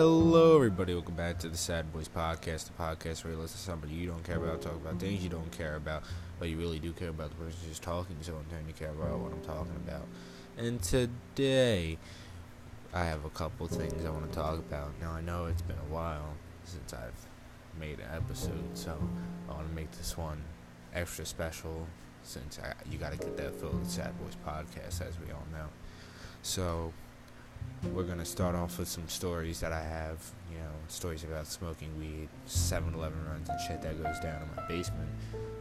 Hello, everybody. Welcome back to the Sad Boys Podcast, the podcast where you listen to somebody you don't care about, talk about things you don't care about, but you really do care about the person who's talking, so in turn you care about what I'm talking about. And today, I have a couple things I want to talk about. Now, I know it's been a while since I've made an episode, so I want to make this one extra special since I, you got to get that feel of the Sad Boys Podcast, as we all know. So, we're gonna start off with some stories that I have, you know, stories about smoking weed, 7-Eleven runs and shit that goes down in my basement.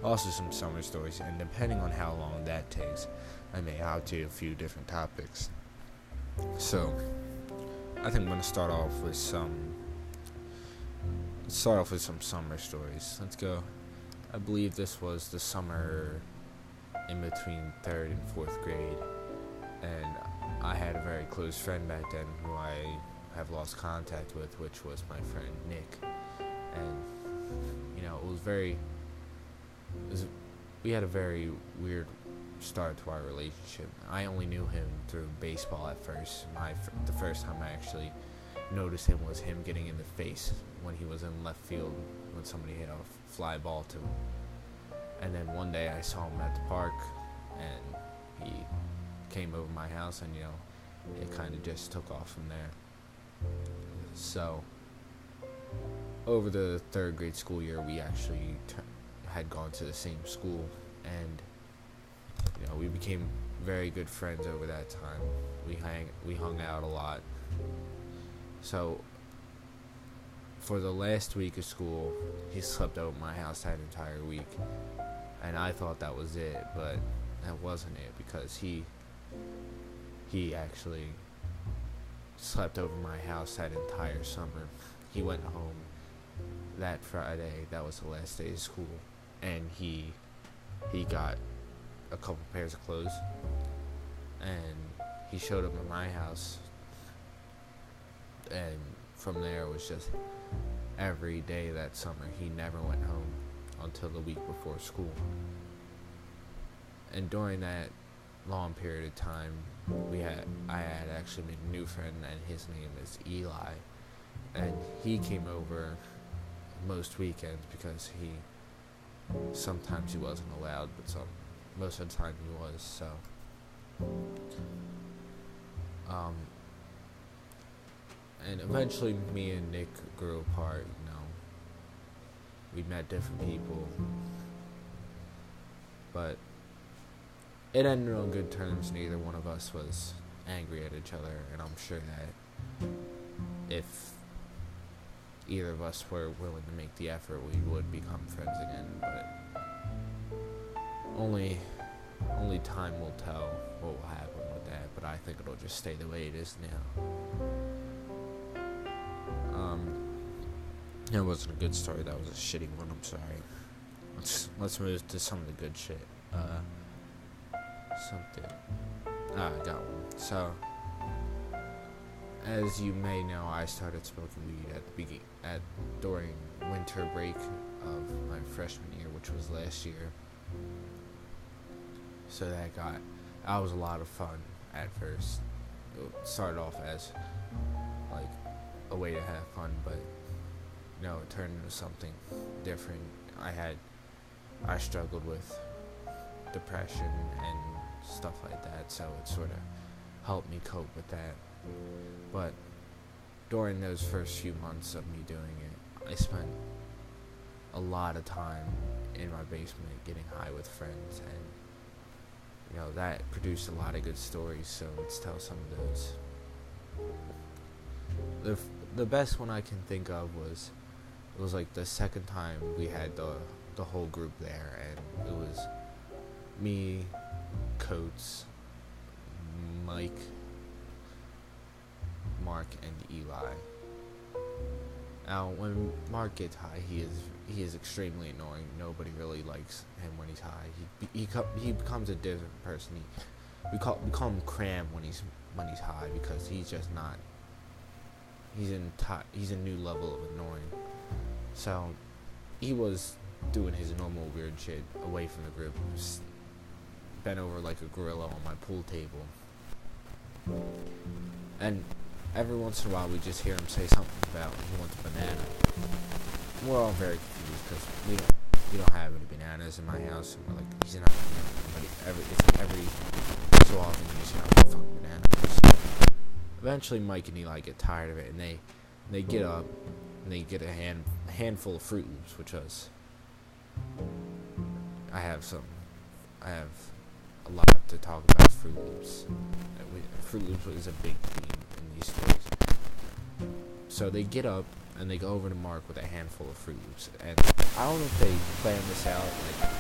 Also some summer stories, and depending on how long that takes, I may to a few different topics. So, I think I'm gonna start off with some. Start off with some summer stories. Let's go. I believe this was the summer in between third and fourth grade, and I had a very close friend back then who I have lost contact with, which was my friend Nick. And, you know, it was very. It was, we had a very weird start to our relationship. I only knew him through baseball at first. My the first time I actually noticed him was him getting in the face when he was in left field when somebody hit a fly ball to him. And then one day I saw him at the park, and he came over my house, and you know, it kind of just took off from there. So, over the third grade school year, we actually had gone to the same school, and you know, we became very good friends over that time. We hang, we hung out a lot. So, for the last week of school, he slept over my house that entire week, and I thought that was it, but that wasn't it because he he actually slept over my house that entire summer. He went home that Friday. That was the last day of school, and he he got a couple pairs of clothes, and he showed up at my house. And from there, it was just every day that summer. He never went home until the week before school. And during that long period of time, we had I had actually made a new friend, and his name is Eli, and he came over most weekends because he sometimes he wasn't allowed, but some most of the time he was. So, um, and eventually me and Nick grew apart. You know, we met different people, but it ended on good terms. Neither one of us was angry at each other, and I'm sure that if either of us were willing to make the effort, we would become friends again. But only only time will tell what will happen with that. But I think it'll just stay the way it is now. Um, that wasn't a good story. That was a shitty one. I'm sorry. Let's let's move to some of the good shit. Uh, something. Ah, I got one. So, as you may know, I started smoking weed at the begin at during winter break of my freshman year, which was last year. So that got that was a lot of fun at first. It started off as like a way to have fun, but you know, it turned into something different. I had I struggled with depression and stuff like that, so it sort of helped me cope with that. But during those first few months of me doing it, I spent a lot of time in my basement getting high with friends, and you know that produced a lot of good stories. So let's tell some of those. The the best one I can think of was it was like the second time we had the the whole group there, and it was me, Coates, Mike, Mark, and Eli. Now, when Mark gets high, he is he is extremely annoying. Nobody really likes him when he's high. He he he becomes a different person. He, we call we call him Cram when he's when he's high because he's just not. He's in he's a new level of annoying. So, he was doing his normal weird shit away from the group, bent over like a gorilla on my pool table. And every once in a while we just hear him say something about he wants a banana. We're all very confused because we don't we don't have any bananas in my house, and we're like, he's not but every it's every so often you just have a fucking banana. Eventually, Mike and Eli get tired of it, and they they get up and they get a hand a handful of Fruit Loops, which was I have some I have a lot to talk about Fruit Loops. Fruit Loops is a big theme in these stories. So they get up and they go over to Mark with a handful of Fruit Loops, and I don't know if they planned this out like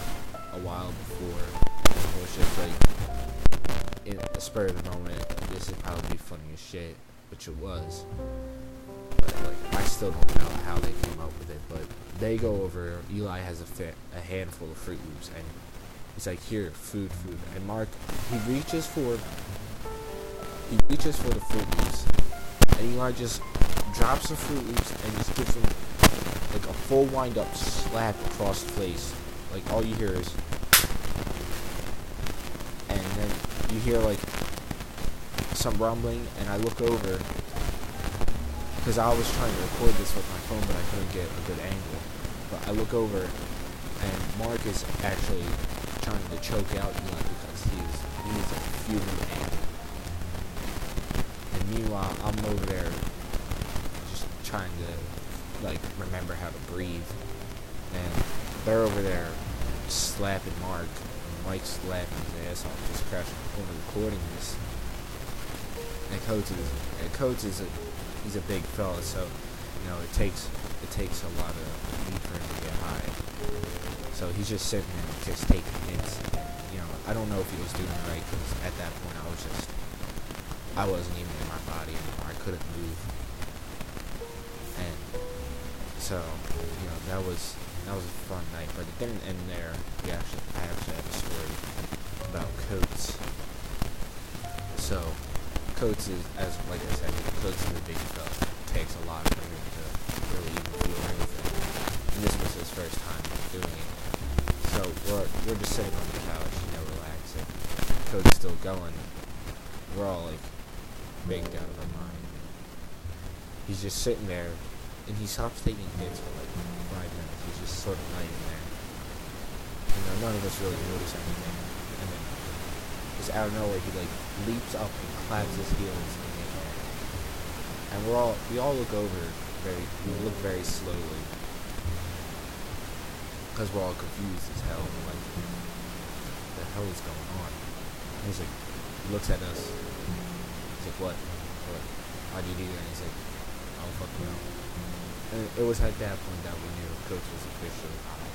a while before, or it's just like in the spur of the moment. This is probably funny as shit, which it was. But like, I still don't know how they came up with it, but they go over. Eli has a fit, a handful of Fruit Loops, and he's like, "Here, food, food." And Mark, he reaches for, he reaches for the Fruit Loops, and Eli just drops the Fruit Loops and just gives him like a full wind up slap across the face. Like all you hear is, and then you hear like some rumbling, and I look over because I was trying to record this with my phone, but I couldn't get a good angle. But I look over, and Mark is actually choke out Eli because he's he's fuming angry. And meanwhile, I'm over there just trying to like remember how to breathe, and they're over there slapping Mark. And Mike's slapping his ass off, just crashing corner recording this. And Coates is, and Coates is a he's a big fella, so you know it takes it takes a lot of meat for him to get high. So he's just sitting there, just taking hits. And, you know, I don't know if he was doing it right because at that point I was just I wasn't even in my body anymore. I couldn't move, and so you know that was that was a fun night. But it didn't end there. We actually I actually have a story about Coates. So Coates is, as like I said, Coates is a big fella. It takes a lot for him to really even feel anything. Was his first time doing it. So we're we're just sitting on the couch, you know, relaxing. Coates still going. We're all like baked out of our mind. He's just sitting there, and he stops taking hits for like five minutes. He's just sort of laying there. You know, none of us really notice anything. And then just out of nowhere, he like leaps up and claps his heels in the air. And we're all we all look over very we look very slowly because we're all confused as hell. Like, the hell is going on? And he's like, he looks at us. He's like, what? What? How'd you do that? And he's like, I don't fucking know. And it was at that point that we knew Coach was officially high.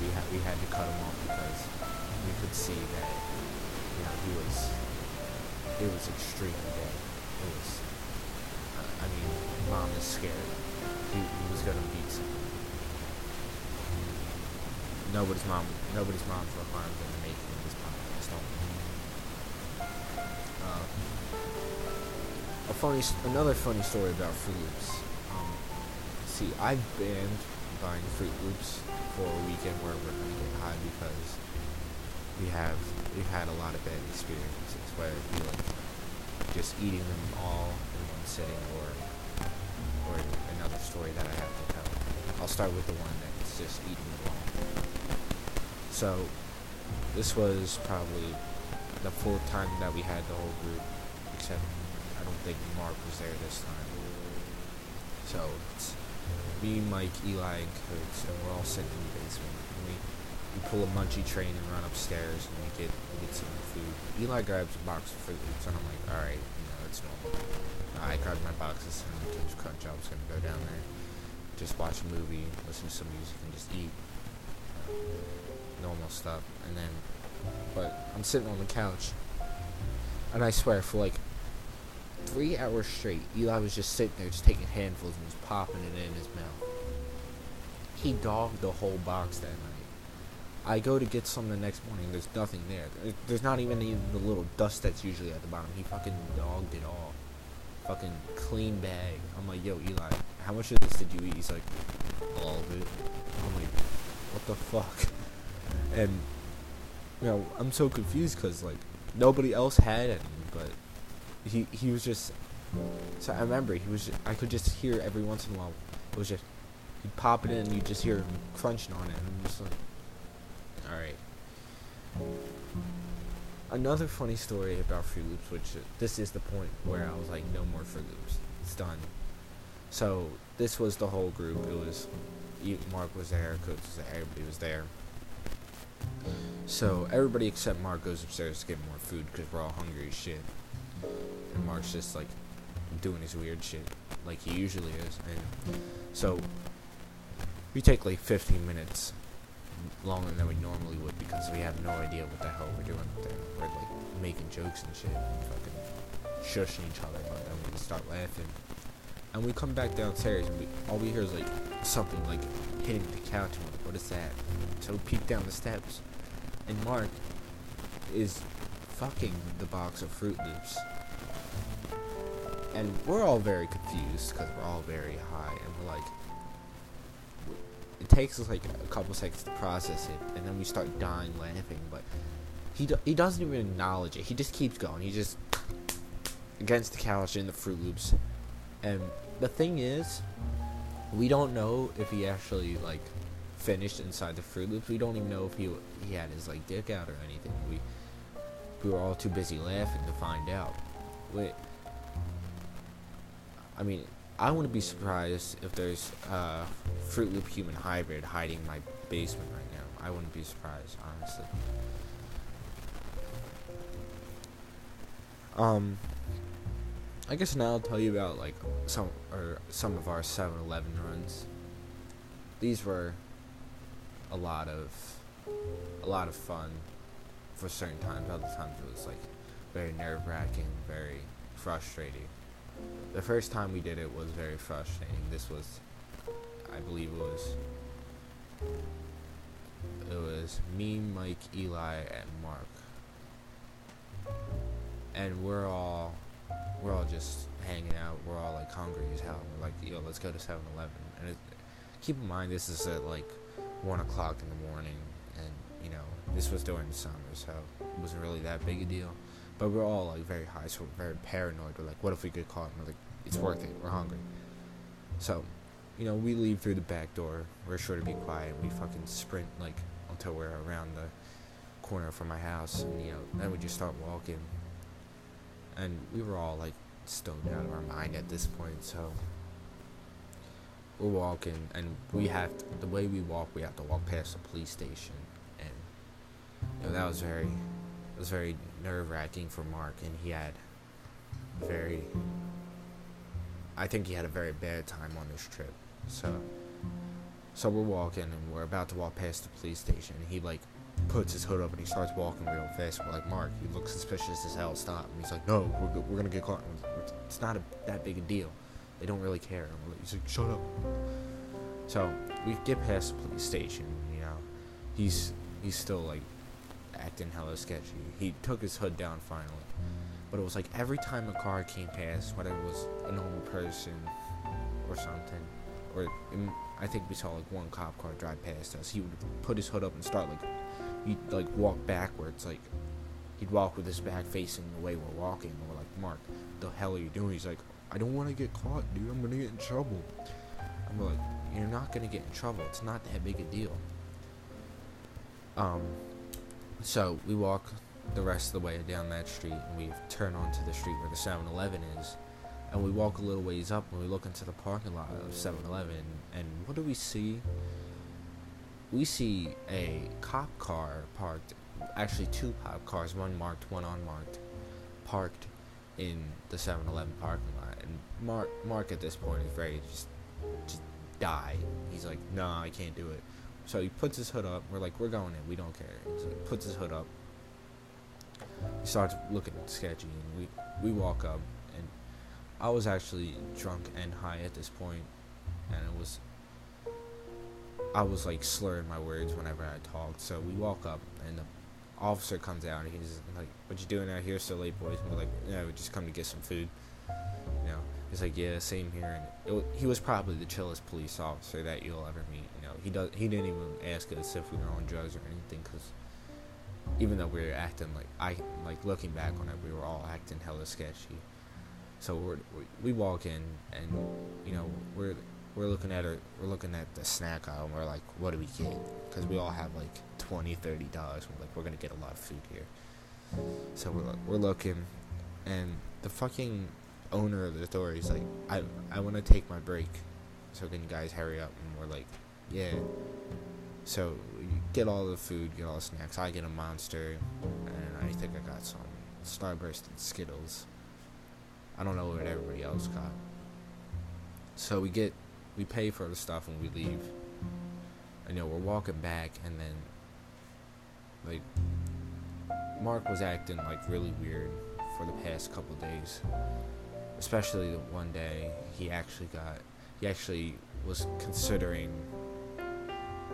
We had we had to cut him off because we could see that you know he was it was extremely bad. It was uh, I mean, mom is scared. He, he was gonna beat someone. Nobody's mom nobody's harmed than the making of this podcast. Uh, a funny, another funny story about Fruit Loops. Um, see, I've banned buying Fruit Loops for a weekend where we're gonna get high because we have we've had a lot of bad experiences where we like just eating them all in one sitting or or another story that I have to tell. I'll start with the one that's just eating them all. So this was probably the fourth time that we had the whole group, except I don't think Mark was there this time. So it's me, Mike, Eli, and Coates, and we're all sitting in the basement. And we, we pull a munchie train and run upstairs, and we get we get some food. Eli grabs a box of Loops, and I'm like, all right, you know, it's normal. I grabbed my boxes and Kim's Crunch. I was gonna go down there, just watch a movie, listen to some music, and just eat. Normal stuff, and then, but I'm sitting on the couch, and I swear for like three hours straight, Eli was just sitting there, just taking handfuls and just popping it in his mouth. He dogged the whole box that night. I go to get some the next morning. There's nothing there. There- There's not even even the little dust that's usually at the bottom. He fucking dogged it all. Fucking clean bag. I'm like, yo, Eli, how much of this did you eat? He's like, all of it. I'm like, what the fuck? And you know, I'm so confused because like nobody else had any, but he he was just So I remember he was. I could just hear every once in a while. It was just he'd pop it in, and you just hear him crunching on it, and I'm just like, all right. Another funny story about Fruit Loops, which uh, this is the point where I was like, no more Fruit Loops. It's done. So this was the whole group. It was Mark was there, Coach was there, everybody was there. So everybody except Mark goes upstairs to get more food because we're all hungry as shit. And Mark's just like doing his weird shit like he usually is. And so we take like 15 minutes longer than we normally would because we have no idea what the hell we're doing there. We're like making jokes and shit, and fucking shushing each other, but then we start laughing. And we come back downstairs, and we, all we hear is like something like hitting the couch. And what is that? So peek down the steps, and Mark is fucking the box of Fruit Loops. And we're all very confused because we're all very high, and we're like, it takes us like a couple seconds to process it, and then we start dying laughing. But he do- he doesn't even acknowledge it. He just keeps going. He just against the couch in the Fruit Loops, and the thing is, we don't know if he actually like finished inside the Fruit Loops. We don't even know if he he had his like dick out or anything. We we were all too busy laughing to find out. Wait, I mean, I wouldn't be surprised if there's a Fruit Loop human hybrid hiding in my basement right now. I wouldn't be surprised, honestly. Um, I guess now I'll tell you about like some or some of our 7-Eleven runs. These were a lot of a lot of fun for certain times. Other times it was like very nerve wracking, very frustrating. The first time we did it was very frustrating. This was, I believe it was, it was me, Mike, Eli, and Mark, and we're all, we're all just hanging out. We're all like hungry as hell. We're like, yo, let's go to 7-Eleven. And it, keep in mind, this is at like one o'clock in the morning, and you know, this was during the summer, so it wasn't really that big a deal. But we're all like very high, so we're very paranoid. We're like, what if we get caught? And we're like, it's worth it. We're hungry. So, you know, we leave through the back door. We're sure to be quiet. We fucking sprint like until we're around the corner from my house, and you know, then we just start walking. And we were all like stoned out of our mind at this point, so we're walking, and we have to, the way we walk, we have to walk past the police station, and you know that was very it was very nerve wracking for Mark, and he had very. I think he had a very bad time on this trip. So, so we're walking, and we're about to walk past the police station. And he like puts his hood up and he starts walking real fast. We're like, Mark, you look suspicious as hell. Stop. And he's like, No, we're, we're gonna get caught. It's not a, that big a deal. They don't really care. He's like, Shut up. So we get past the police station. You know, he's he's still like acting hella sketchy. He took his hood down finally. But it was like every time a car came past, whether it was a normal person or something, or I think we saw like one cop car drive past us, he would put his hood up and start like, he'd like walk backwards, like he'd walk with his back facing the way we're walking. And we're like, Mark, the hell are you doing? He's like, I don't want to get caught, dude. I'm gonna get in trouble. I'm like, you're not gonna get in trouble. It's not that big a deal. Um, so we walk the rest of the way down that street and we turn onto the street where the 7-Eleven is. And we walk a little ways up and we look into the parking lot of 7-Eleven and what do we see? We see a cop car parked, actually two cop cars, one marked, one unmarked, parked in the 7-Eleven parking lot. Mark, Mark at this point is ready to just, just die. He's like, no, nah, I can't do it. So he puts his hood up. We're like, we're going in. We don't care. So he puts his hood up. He starts looking sketchy, and we we walk up, and I was actually drunk and high at this point, and it was. I was like slurring my words whenever I talked. So we walk up, and the officer comes out, and he's like, "What you doing out here so late, boys?" And we're like, "Yeah, we just come to get some food." You know, he's like, "Yeah, same here." And it, he was probably the chillest police officer that you'll ever meet You know, he does he didn't even ask us if we were on drugs or anything because even though we were acting like I like looking back on it we were all acting hella sketchy. So we we walk in and you know we're we're looking at her we're looking at the snack aisle and we're like what do we get? Because we all have like 20 30 dollars we're like we're gonna get a lot of food here. So we're, we're looking and the fucking owner of the store is like i i want to take my break. So can you guys hurry up? And we're like yeah. So get all the food get all the snacks. I get a monster and i think i got some starburst and skittles. I don't know what everybody else got. So we get we pay for the stuff and we leave. I know we're walking back and then like Mark was acting like really weird for the past couple days. Especially the one day he actually got he actually was considering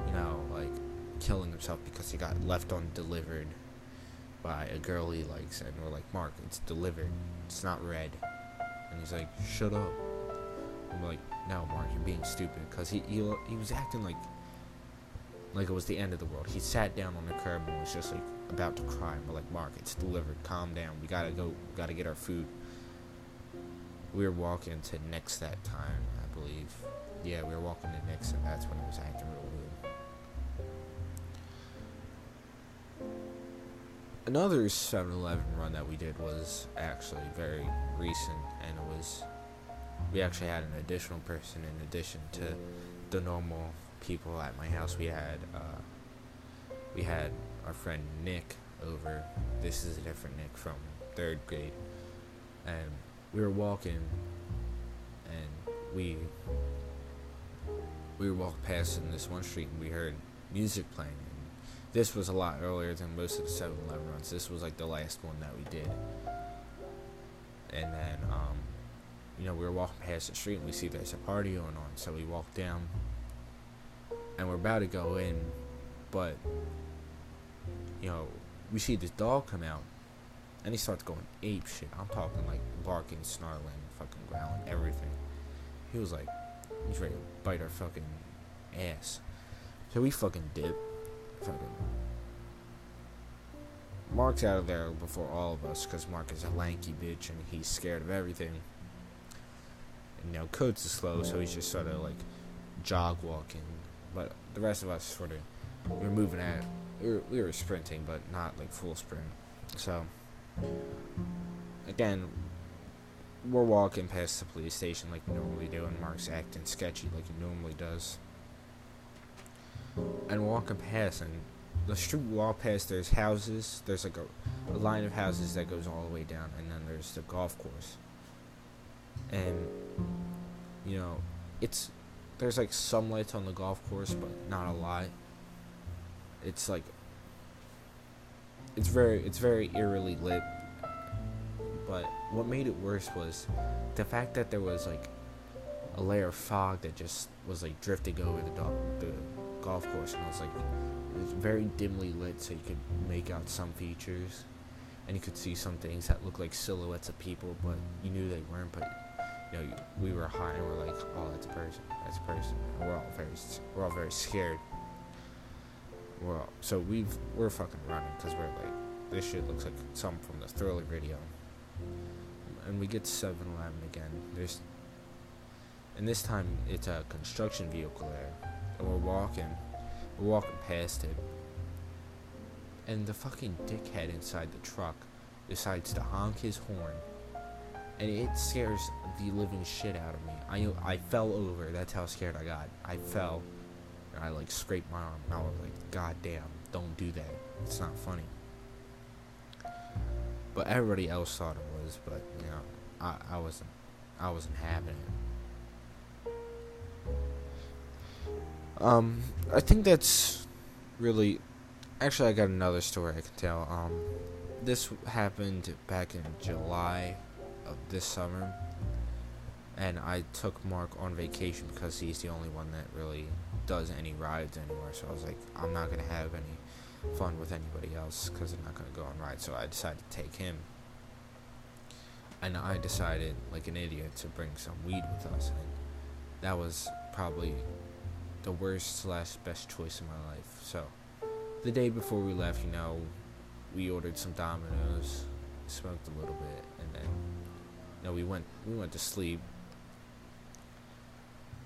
you know, like killing himself because he got left undelivered by a girl he likes and we're like, Mark, it's delivered. It's not red. And he's like, Shut up. I'm like, no, Mark, you're being stupid. Because he, he, he was acting like like it was the end of the world. He sat down on the curb and was just like about to cry. We're like, Mark, it's delivered. Calm down. We gotta go. We gotta get our food. We were walking to Nick's that time, I believe. Yeah, we were walking to Nick's, and that's when he was acting real weird. Another 7-Eleven run that we did was actually very recent, and it was we actually had an additional person in addition to the normal people at my house. We had uh, we had our friend Nick over. This is a different Nick from third grade, and we were walking, and we we walking past in this one street, and we heard music playing. And this was a lot earlier than most of the 7-Eleven runs. This was like the last one that we did, and then um, you know, we were walking past the street and we see there's a party going on. So we walk down and we're about to go in, but, you know, we see this dog come out and he starts going ape shit. I'm talking like barking, snarling, fucking growling, everything. He was like, he's ready to bite our fucking ass. So we fucking dip. Fucking. Mark's out of there before all of us because Mark is a lanky bitch and he's scared of everything you now Coates is slow, so he's just sort of like jog walking. But the rest of us sort of we were moving at we were, we were sprinting, but not like full sprint. So again, we're walking past the police station like we normally do, and Mark's acting sketchy like he normally does. And walking past, and the street walk past, there's houses. There's like a, a line of houses that goes all the way down, and then there's the golf course and you know it's there's like some lights on the golf course but not a lot it's like it's very it's very eerily lit but what made it worse was the fact that there was like a layer of fog that just was like drifting over the, do- the golf course and it was like it was very dimly lit so you could make out some features and you could see some things that looked like silhouettes of people but you knew they weren't but you know, we were high and we're like, oh, that's a person, that's a person. And we're all very, we're all very scared. We're all, so we've we're fucking running because we're like, this shit looks like something from the Thriller video. And we get 7-Eleven again. There's, and this time it's a construction vehicle there, and we're walking, we're walking past it, and the fucking dickhead inside the truck decides to honk his horn and it scares the living shit out of me. I I fell over. That's how scared I got. I fell. I like scraped my arm. I was like, God damn, don't do that. It's not funny. But everybody else thought it was. But you know, I I wasn't. I wasn't having it. Um, I think that's really. Actually, I got another story I can tell. Um, this happened back in July of this summer, and I took Mark on vacation because he's the only one that really does any rides anymore. So I was like, I'm not gonna have any fun with anybody else because they're not gonna go on rides. So I decided to take him, and I decided, like an idiot, to bring some weed with us, and that was probably the worst slash best choice in my life. So the day before we left, you know, we ordered some Domino's, smoked a little bit, and then you know, we went we went to sleep.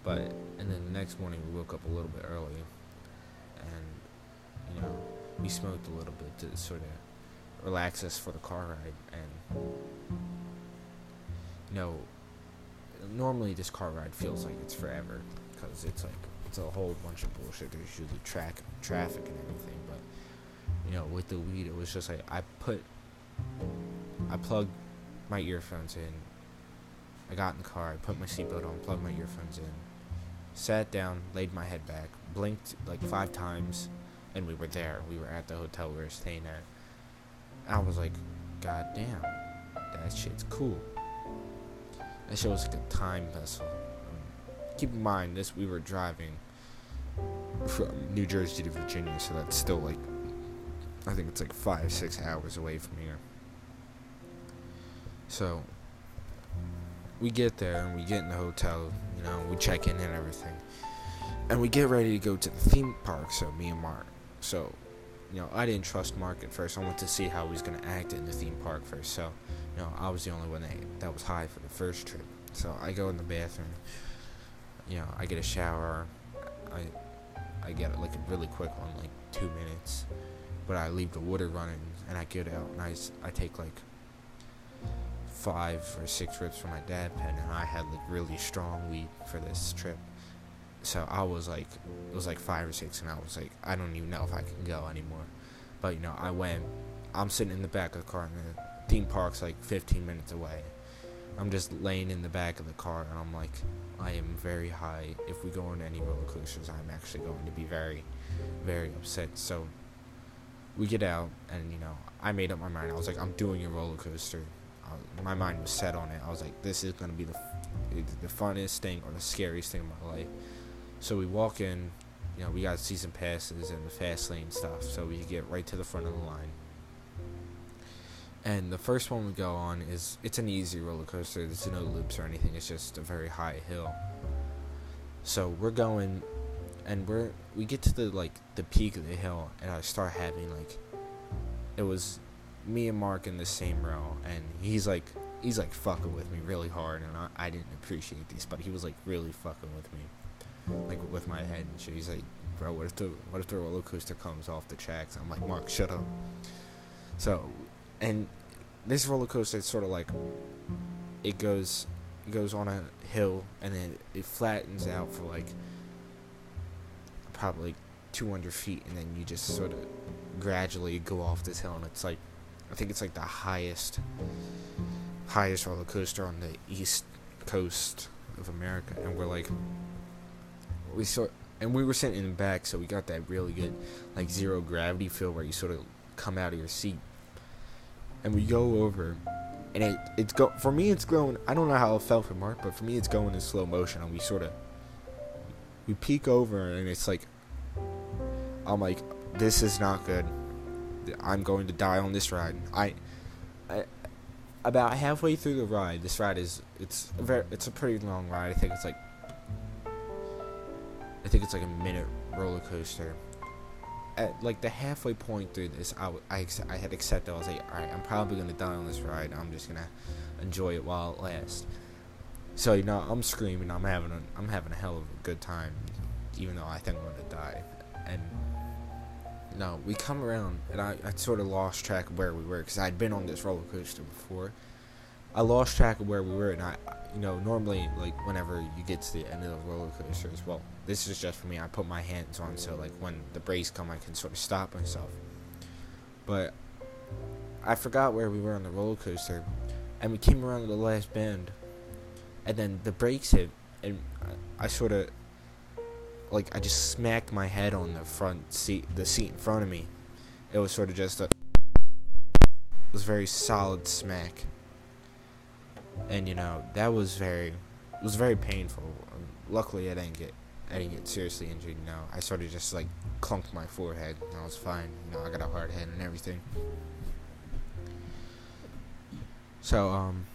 But and then the next morning we woke up a little bit early, and you know we smoked a little bit to sort of relax us for the car ride. And you know, normally this car ride feels like it's forever because it's like it's a whole bunch of bullshit. There's usually track traffic and everything, but you know, with the weed, it was just like I put, I plugged my earphones in. I got in the car. I put my seatbelt on, plugged my earphones in, sat down, laid my head back, blinked like five times, and we were there. We were at the hotel we were staying at. I was like, God damn, that shit's cool. That shit was like a time vessel. Keep in mind, this we were driving from New Jersey to Virginia, so that's still like I think it's like five, six hours away from here. So we get there and we get in the hotel, you know, we check in and everything. And we get ready to go to the theme park, so me and Mark. So, you know, I didn't trust Mark at first. I wanted to see how he was to act in the theme park first. So, you know, I was the only one that, that was high for the first trip. So I go in the bathroom, you know, I get a shower. I I get like a really quick one, like two minutes but I leave the water running and I get out and I, I take like five or six rips for my dab pen and I had like really strong weed for this trip. So I was like, it was like five or six and I was like, I don't even know if I can go anymore. But you know, I went, I'm sitting in the back of the car and the theme park's like 15 minutes away. I'm just laying in the back of the car and I'm like, I am very high. If we go on any roller coasters, I'm actually going to be very, very upset. So we get out, and you know, I made up my mind. I was like, I'm doing a roller coaster. Uh, my mind was set on it. I was like, this is gonna be the the funnest thing or the scariest thing of my life. So we walk in, you know, we got season passes and the fast lane stuff, so we get right to the front of the line. And the first one we go on is it's an easy roller coaster. There's no loops or anything. It's just a very high hill. So we're going and we're we get to the like the peak of the hill and I start having like it was me and Mark in the same row and he's like he's like fucking with me really hard and I, I didn't appreciate this but he was like really fucking with me like with my head and shit. He's like bro what if the what if the roller coaster comes off the tracks? I'm like Mark shut up. So and this roller coaster is sort of like it goes it goes on a hill and then it flattens out for like probably 200 feet, and then you just sort of gradually go off this hill, and it's like, I think it's like the highest, highest roller coaster on the east coast of America, and we're like, we sort, and we were sitting in the back, so we got that really good, like zero gravity feel where you sort of come out of your seat, and we go over, and it it's go for me it's going. I don't know how it felt for Mark, but for me it's going in slow motion, and we sort of we peek over and it's like I'm like this is not good. I'm going to die on this ride. I, I about halfway through the ride, this ride is it's a very it's a pretty long ride. I think it's like I think it's like a minute roller coaster. At like the halfway point through this, I, I, I had accepted. I was like, all right, I'm probably gonna die on this ride. I'm just gonna enjoy it while it lasts. So you know, I'm screaming. I'm having a I'm having a hell of a good time, even though I think I'm gonna die. And no, we come around, and I, I sort of lost track of where we were because I'd been on this roller coaster before. I lost track of where we were, and I, you know, normally like whenever you get to the end of the roller coasters, well, this is just for me. I put my hands on so like when the brakes come, I can sort of stop myself. But I forgot where we were on the roller coaster, and we came around to the last bend, and then the brakes hit, and I, I sort of like I just smacked my head on the front seat, the seat in front of me. It was sort of just a it was very solid smack, and you know that was very it was very painful. Luckily, I didn't get I didn't get seriously injured. You know, I sort of just like clunked my forehead, and I was fine. You know, I got a hard head and everything. So um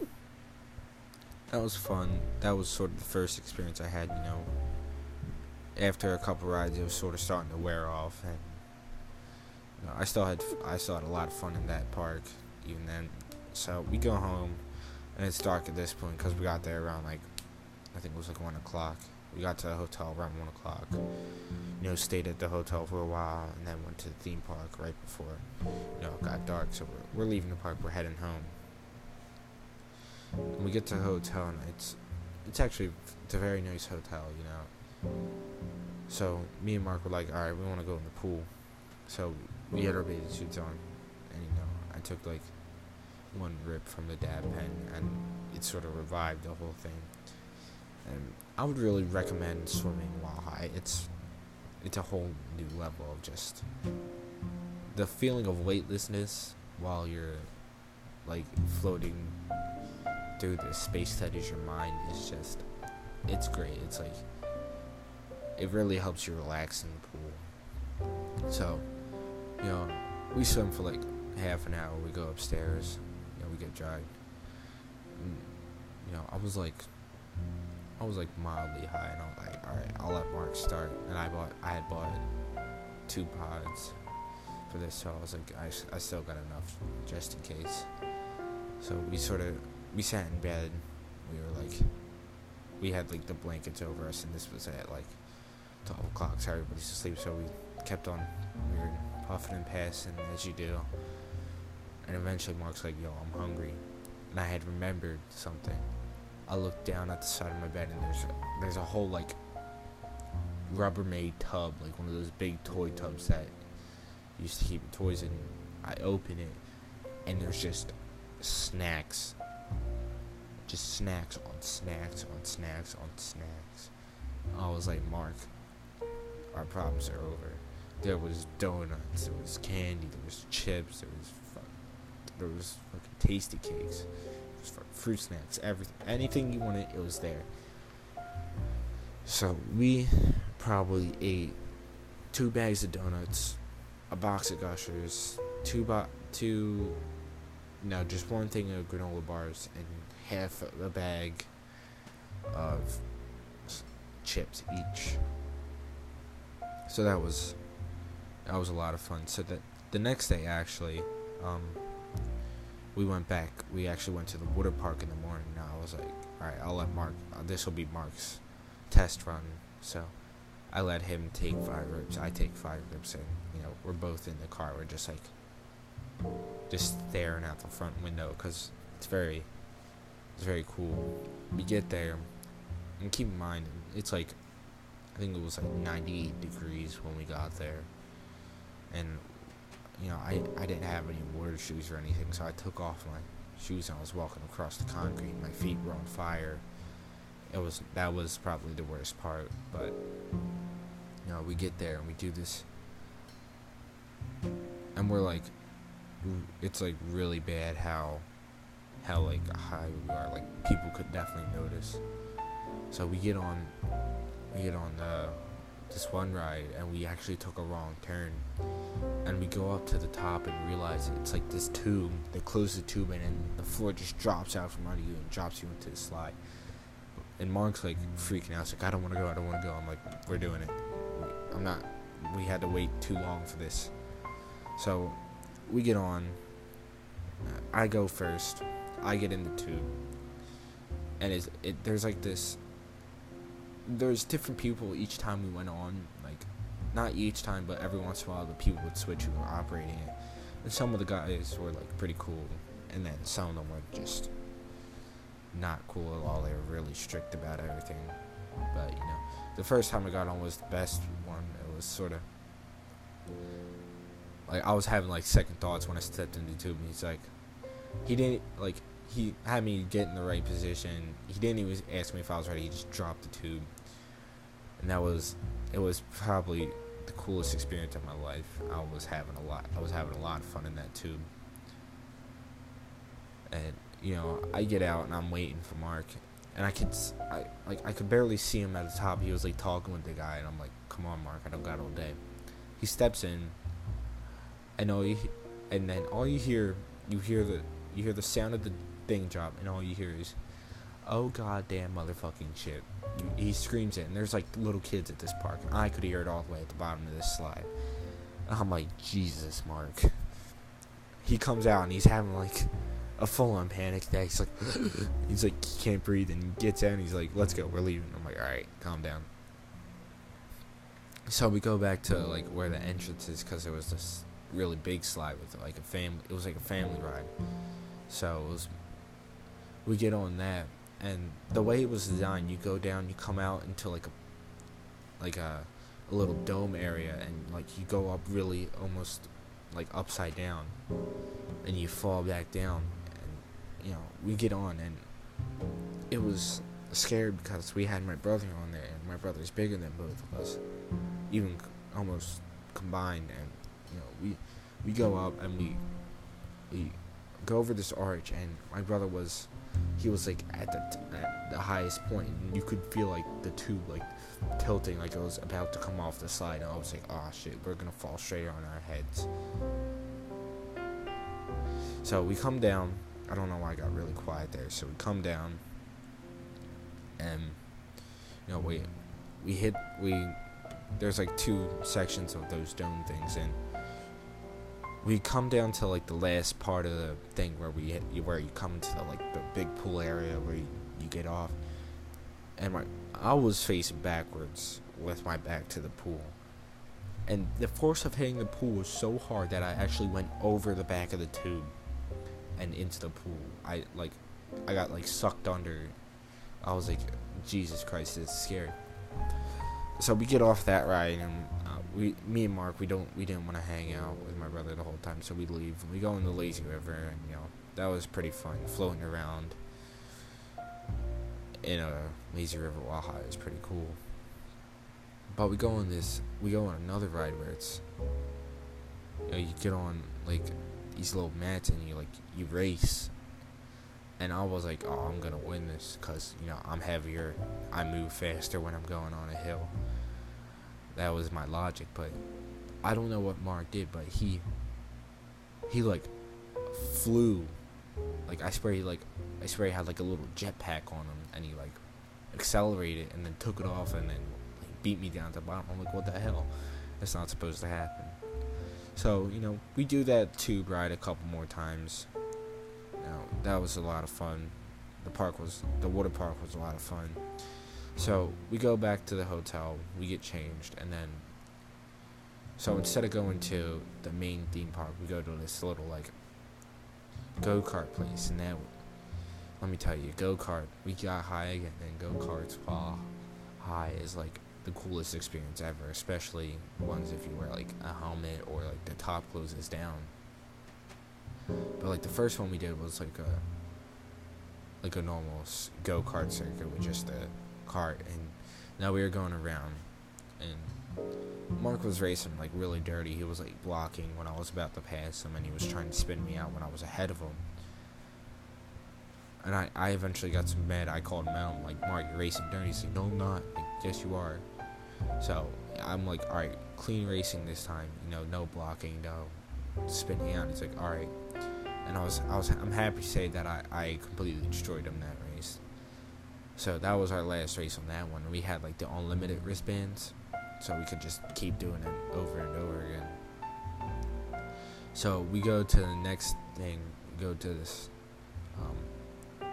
that was fun. That was sort of the first experience I had, you know. After a couple rides, it was sort of starting to wear off, and you know, I still had I still had a lot of fun in that park, even then. So we go home. and it's dark at this point because we got there around like I think it was like one o'clock. We got to the hotel around one o'clock. You know, stayed at the hotel for a while, and then went to the theme park right before you know it got dark. So we're we're leaving the park. We're heading home. And we get to the hotel, and it's it's actually it's a very nice hotel. You know. So me and Mark were like, all right, we want to go in the pool. So we had our bathing suits on, and you know, I took like one rip from the dab pen, and it sort of revived the whole thing. And I would really recommend swimming while high. It's it's a whole new level of just the feeling of weightlessness while you're like floating through the space that is your mind is just it's great. It's like it really helps you relax in the pool. So, you know, we swim for like half an hour. We go upstairs. You know, we get dragged. And, you know, I was like, I was like mildly high, and I was like, all right, I'll let Mark start. And I bought, I had bought two pods for this, so I was like, I, I still got enough just in case. So we sort of, we sat in bed. We were like, we had like the blankets over us, and this was at like 12 o'clock, so everybody's asleep. So we kept on, we were puffing and passing as you do. And eventually Mark's like, yo, I'm hungry. And I had remembered something. I looked down at the side of my bed and there's a, there's a whole like Rubbermaid tub, like one of those big toy tubs that used to keep toys in. I open it and there's just snacks. Just snacks on snacks on snacks on snacks. I was like, Mark, our problems are over. There was donuts, there was candy, there was chips, there was fuck, there was fucking Tastykakes, there was fruit snacks, everything, anything you wanted, it was there. So we probably ate two bags of donuts, a box of Gushers, two bo- two, no, just one thing of granola bars, and half a bag of chips each. So that was that was a lot of fun. So that the next day actually, um, we went back. We actually went to the water park in the morning. Now I was like, all right, I'll let Mark. Uh, this will be Mark's test run. So I let him take five rips. I take five rips, and you know we're both in the car. We're just like just staring out the front window because it's very it's very cool. We get there, and keep in mind it's like I think it was like 98 degrees when we got there, and you know I I didn't have any water shoes or anything, so I took off my shoes and I was walking across the concrete. My feet were on fire. It was that was probably the worst part, but you know we get there and we do this, and we're like, it's like really bad how how like high we are. Like people could definitely notice. So we get on we get on the this one ride and we actually took a wrong turn. And we go up to the top and realize it's like this tube. They close the tube and then the floor just drops out from under you and drops you into the slide. And mark's like freaking out. It's like i don't want to go i don't want to go. I'm like we're doing it. I'm not we had to wait too long for this. So we get on. I go first. I get in the tube. And it there's like this there's different people each time we went on. Like, not each time, but every once in a while, the people would switch who were operating it. And some of the guys were like pretty cool, and then some of them were just not cool at all. They were really strict about everything. But you know, the first time I got on was the best one. It was sort of like I was having like second thoughts when I stepped into the tube. And he's like, he didn't like he had me get in the right position. He didn't even ask me if I was ready. He just dropped the tube, and that was it. Was probably the coolest experience of my life. I was having a lot. I was having a lot of fun in that tube, and you know, I get out and I'm waiting for Mark, and I could, I like, I could barely see him at the top. He was like talking with the guy, and I'm like, "Come on, Mark, I don't got all day." He steps in, and all you, and then all you hear, you hear the, you hear the sound of the thing drop, and all you hear is, "Oh goddamn motherfucking shit!" He screams it, and there's like little kids at this park, and I could hear it all the way at the bottom of this slide. I'm like, Jesus, Mark. He comes out and he's having like a full-on panic attack. He's like, he's like, he can't breathe, and he gets out, and he's like, let's go, we're leaving. I'm like, all right, calm down. So we go back to like where the entrance is, cause there was this really big slide with like a family. It was like a family ride. So it was. We get on that, and the way it was designed, you go down, you come out into like a, like a, a little dome area, and like you go up really almost, like upside down, and you fall back down, and you know we get on, and it was scared because we had my brother on there, and my brother's bigger than both of us, even almost combined, and you know we we go up and we we go over this arch, and my brother was he was like at the at the highest point, and you could feel like the tube like tilting, like it was about to come off the slide, and I was like, oh shit, we're gonna fall straight on our heads. So we come down. I don't know why I got really quiet there. So we come down, and you know we we hit we there's like two sections of those dome things, and we come down to like the last part of the thing where we hit, where you come into the like the big pool area where you, you get off, and my I was facing backwards with my back to the pool. And the force of hitting the pool was so hard that I actually went over the back of the tube and into the pool. I like I got like sucked under. I was like, Jesus Christ, it's scary. So we get off that ride and we, me and Mark, we don't, we didn't want to hang out with my brother the whole time, so we leave. We go in the lazy river, and you know that was pretty fun, floating around in a lazy river Waha is pretty cool. But we go on this, we go on another ride where it's, you know, you get on like these little mats and you like you race. And I was like, oh, I'm gonna win this because you know I'm heavier, I move faster when I'm going on a hill. That was my logic, but I don't know what Mark did, but he he like flew. Like I swear he like I swear he had like a little jetpack on him and he like accelerated and then took it off and then like, beat me down to the bottom. I'm like, what the hell? That's not supposed to happen. So, you know, we do that tube ride a couple more times. Now, that was a lot of fun. The park was the water park was a lot of fun. So we go back to the hotel, we get changed, and then. So instead of going to the main theme park, we go to this little like go kart place, and that. Let me tell you, go kart. We got high again, and go karts while high is like the coolest experience ever, especially ones if you wear like a helmet or like the top closes down. But like the first one we did was like a like a normal go kart circuit with just a cart, and now we were going around, and Mark was racing like really dirty. He was like blocking when I was about to pass him, and he was trying to spin me out when I was ahead of him. And I, I eventually got so mad. I called him out. I'm like, Mark, you're racing dirty. He's like, No, I'm not. Like, yes, you are. So I'm like, all right, clean racing this time. You know, no blocking, no spinning out. He's like, all right. And I was, I was, I'm happy to say that I, I completely destroyed him that. So that was our last race on that one. We had like the unlimited wristbands, so we could just keep doing it over and over again. So we go to the next thing. Go to this. Um,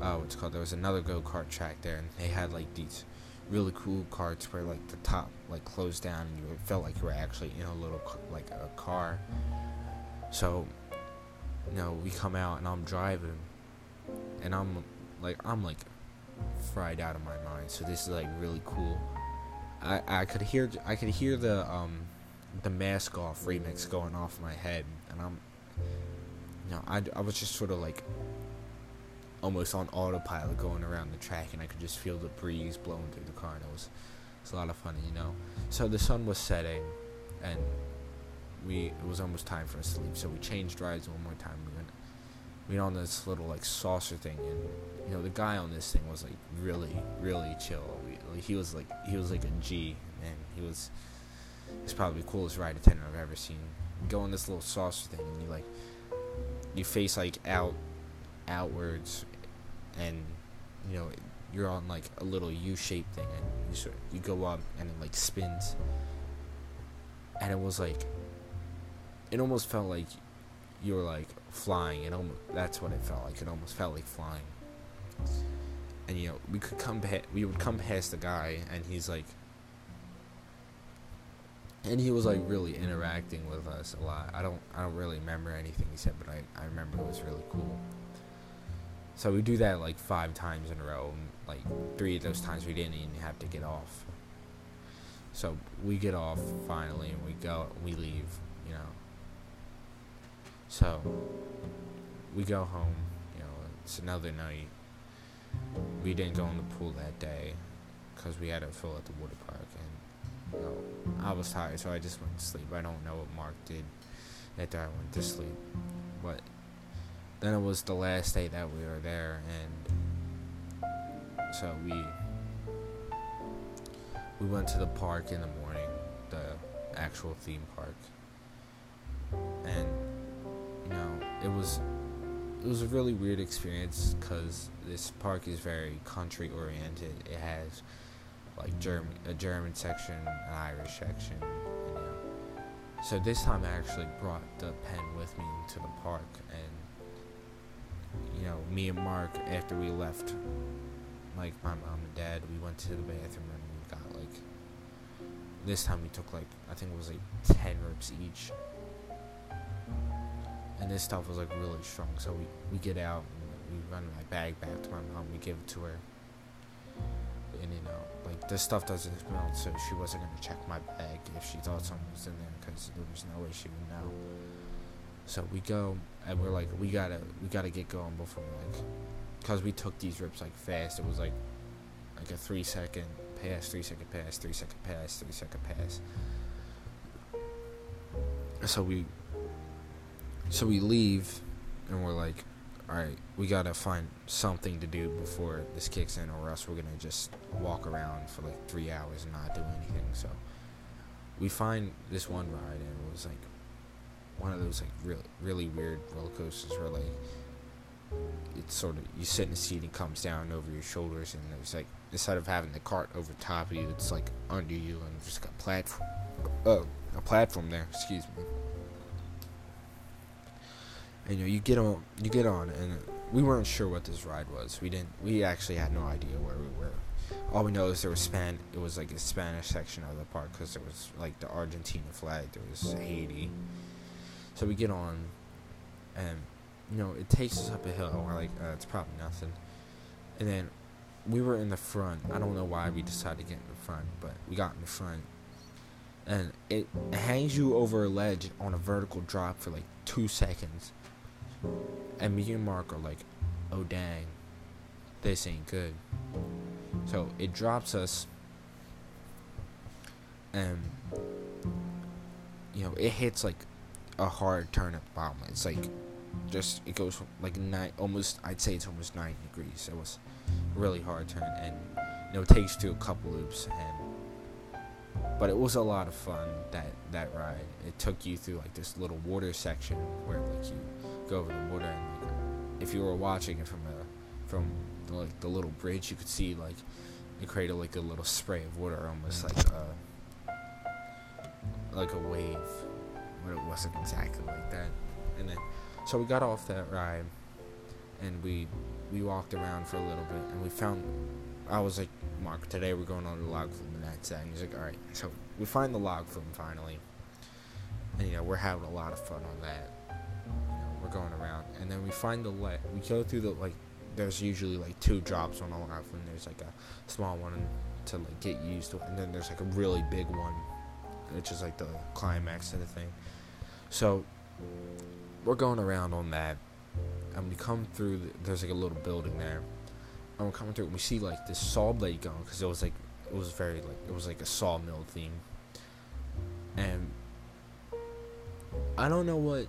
oh, what's called? There was another go kart track there, and they had like these really cool carts where like the top like closed down and you felt like you were actually in a little like a car. So, you know, we come out and I'm driving, and I'm like I'm like fried out of my mind. So this is like really cool. I I could hear I could hear the um the mask off remix going off my head, and I'm you know I I was just sort of like almost on autopilot going around the track, and I could just feel the breeze blowing through the car, and it was it's a lot of fun, you know. So the sun was setting, and we it was almost time for us to leave. So we changed rides one more time. We went we on this little like saucer thing, and you know the guy on this thing was like really really chill. We, like, he was like he was like a G, and He was it's probably the coolest ride attendant I've ever seen. You go on this little saucer thing, and you like you face like out outwards and you know you're on like a little U-shaped thing and you sort you go up and it like spins and it was like it almost felt like you were like flying. It almost that's what it felt like. It almost felt like flying. And you know, we could come pa- we would come past the guy, and he's like, and he was like really interacting with us a lot. I don't I don't really remember anything he said, but I I remember it was really cool. So we do that like five times in a row. And like three of those times we didn't even have to get off. So we get off finally, and we go, we leave, you know. So we go home. You know, it's another night. We didn't go in the pool that day because we had to fill at the water park, and you know, I was tired, so I just went to sleep. I don't know what Mark did after I went to sleep, but then it was the last day that we were there, and so we we went to the park in the morning, the actual theme park, and you know it was it was a really weird experience because this park is very country oriented. It has like German a German section, an Irish section, and, you know. So this time I actually brought the pen with me to the park, and you know, me and Mark after we left, like my mom and dad, we went to the bathroom and we got like. This time we took like I think it was like ten rips each and this stuff was like really strong. So we, we get out and we run my bag back to my mom. We give it to her, and you know, like this stuff doesn't smell, so she wasn't gonna check my bag if she thought something was in there because there was no way she would know. So we go and we're like, we gotta we gotta get going before like, cause we took these rips like fast. It was like like a three second pass, three second pass, three second pass, three second pass. So we so we leave, and we're like, all right, we gotta find something to do before this kicks in, or else we're gonna just walk around for like three hours and not do anything. So we find this one ride, and it was like one of those like really really weird roller coasters where like it's sort of you sit in the seat and comes down over your shoulders, and it's like instead of having the cart over top of you, it's like under you, and just got platform, oh, a platform there. Excuse me you know you get on you get on and we weren't sure what this ride was. We didn't we actually had no idea where we were. All we know is there was span it was like a spanish section of the park because there was like the argentina flag there was haiti. So we get on and you know it takes us up a hill and we're like uh, it's probably nothing. And then we were in the front. I don't know why we decided to get in the front but we got in the front. And it hangs you over a ledge on a vertical drop for like two seconds and me and Mark are like, oh dang, this ain't good. So it drops us, and you know it hits like a hard turn at the bottom. It's like just it goes like nine, almost I'd say it's almost nine degrees. It was really hard turn, and you know it takes to a couple loops, and but it was a lot of fun that that ride. It took you through like this little water section where like you over the water and like, if you were watching it from a from the, like the little bridge you could see like it created like a little spray of water almost like a like a wave but it wasn't exactly like that. And then so we got off that ride and we we walked around for a little bit and we found I was like Mark today we're going on the log flume and that's that and he's like alright. So we find the log flume finally. And you know we're having a lot of fun on that going around, and then we find the let. We go through the like. There's usually like two drops on a live when there's like a small one to like get used to, and then there's like a really big one, which is like the climax of the thing. So we're going around on that, and we come through. The, there's like a little building there, and we're coming through. And we see like this saw blade going because it was like it was very like it was like a sawmill theme, and I don't know what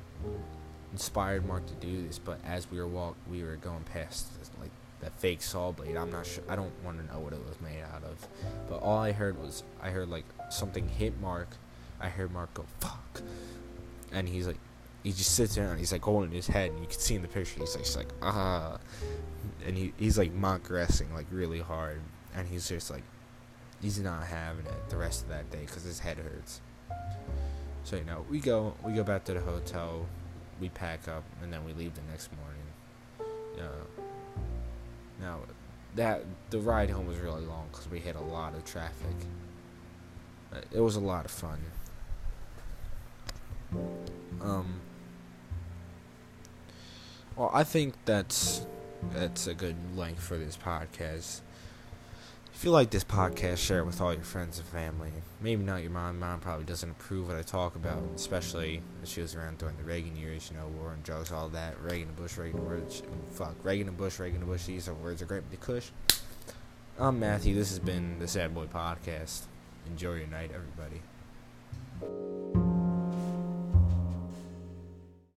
inspired Mark to do this, but as we were walk, we were going past this, like that fake saw blade. I'm not sure. I don't want to know what it was made out of, but all I heard was I heard like something hit Mark. I heard Mark go fuck, and he's like, he just sits there and he's like holding his head, and you can see in the picture he's like, he's like ah, and he he's like mock wrestling like really hard, and he's just like, he's not having it the rest of that day because his head hurts. So you know, we go we go back to the hotel we pack up and then we leave the next morning. Uh, now, that the ride home was really long because we hit a lot of traffic. It was a lot of fun. Um. Well, I think that's that's a good length for this podcast. If you like this podcast, share it with all your friends and family. Maybe not your mom. Mom probably doesn't approve what I talk about, especially if she was around during the Reagan years, you know, war and drugs, all that. Reagan and Bush, Reagan and Bush, fuck, Reagan and Bush, Reagan and Bush. These are words of great the Kush. I'm Matthew. This has been the Sad Boy Podcast. Enjoy your night, everybody.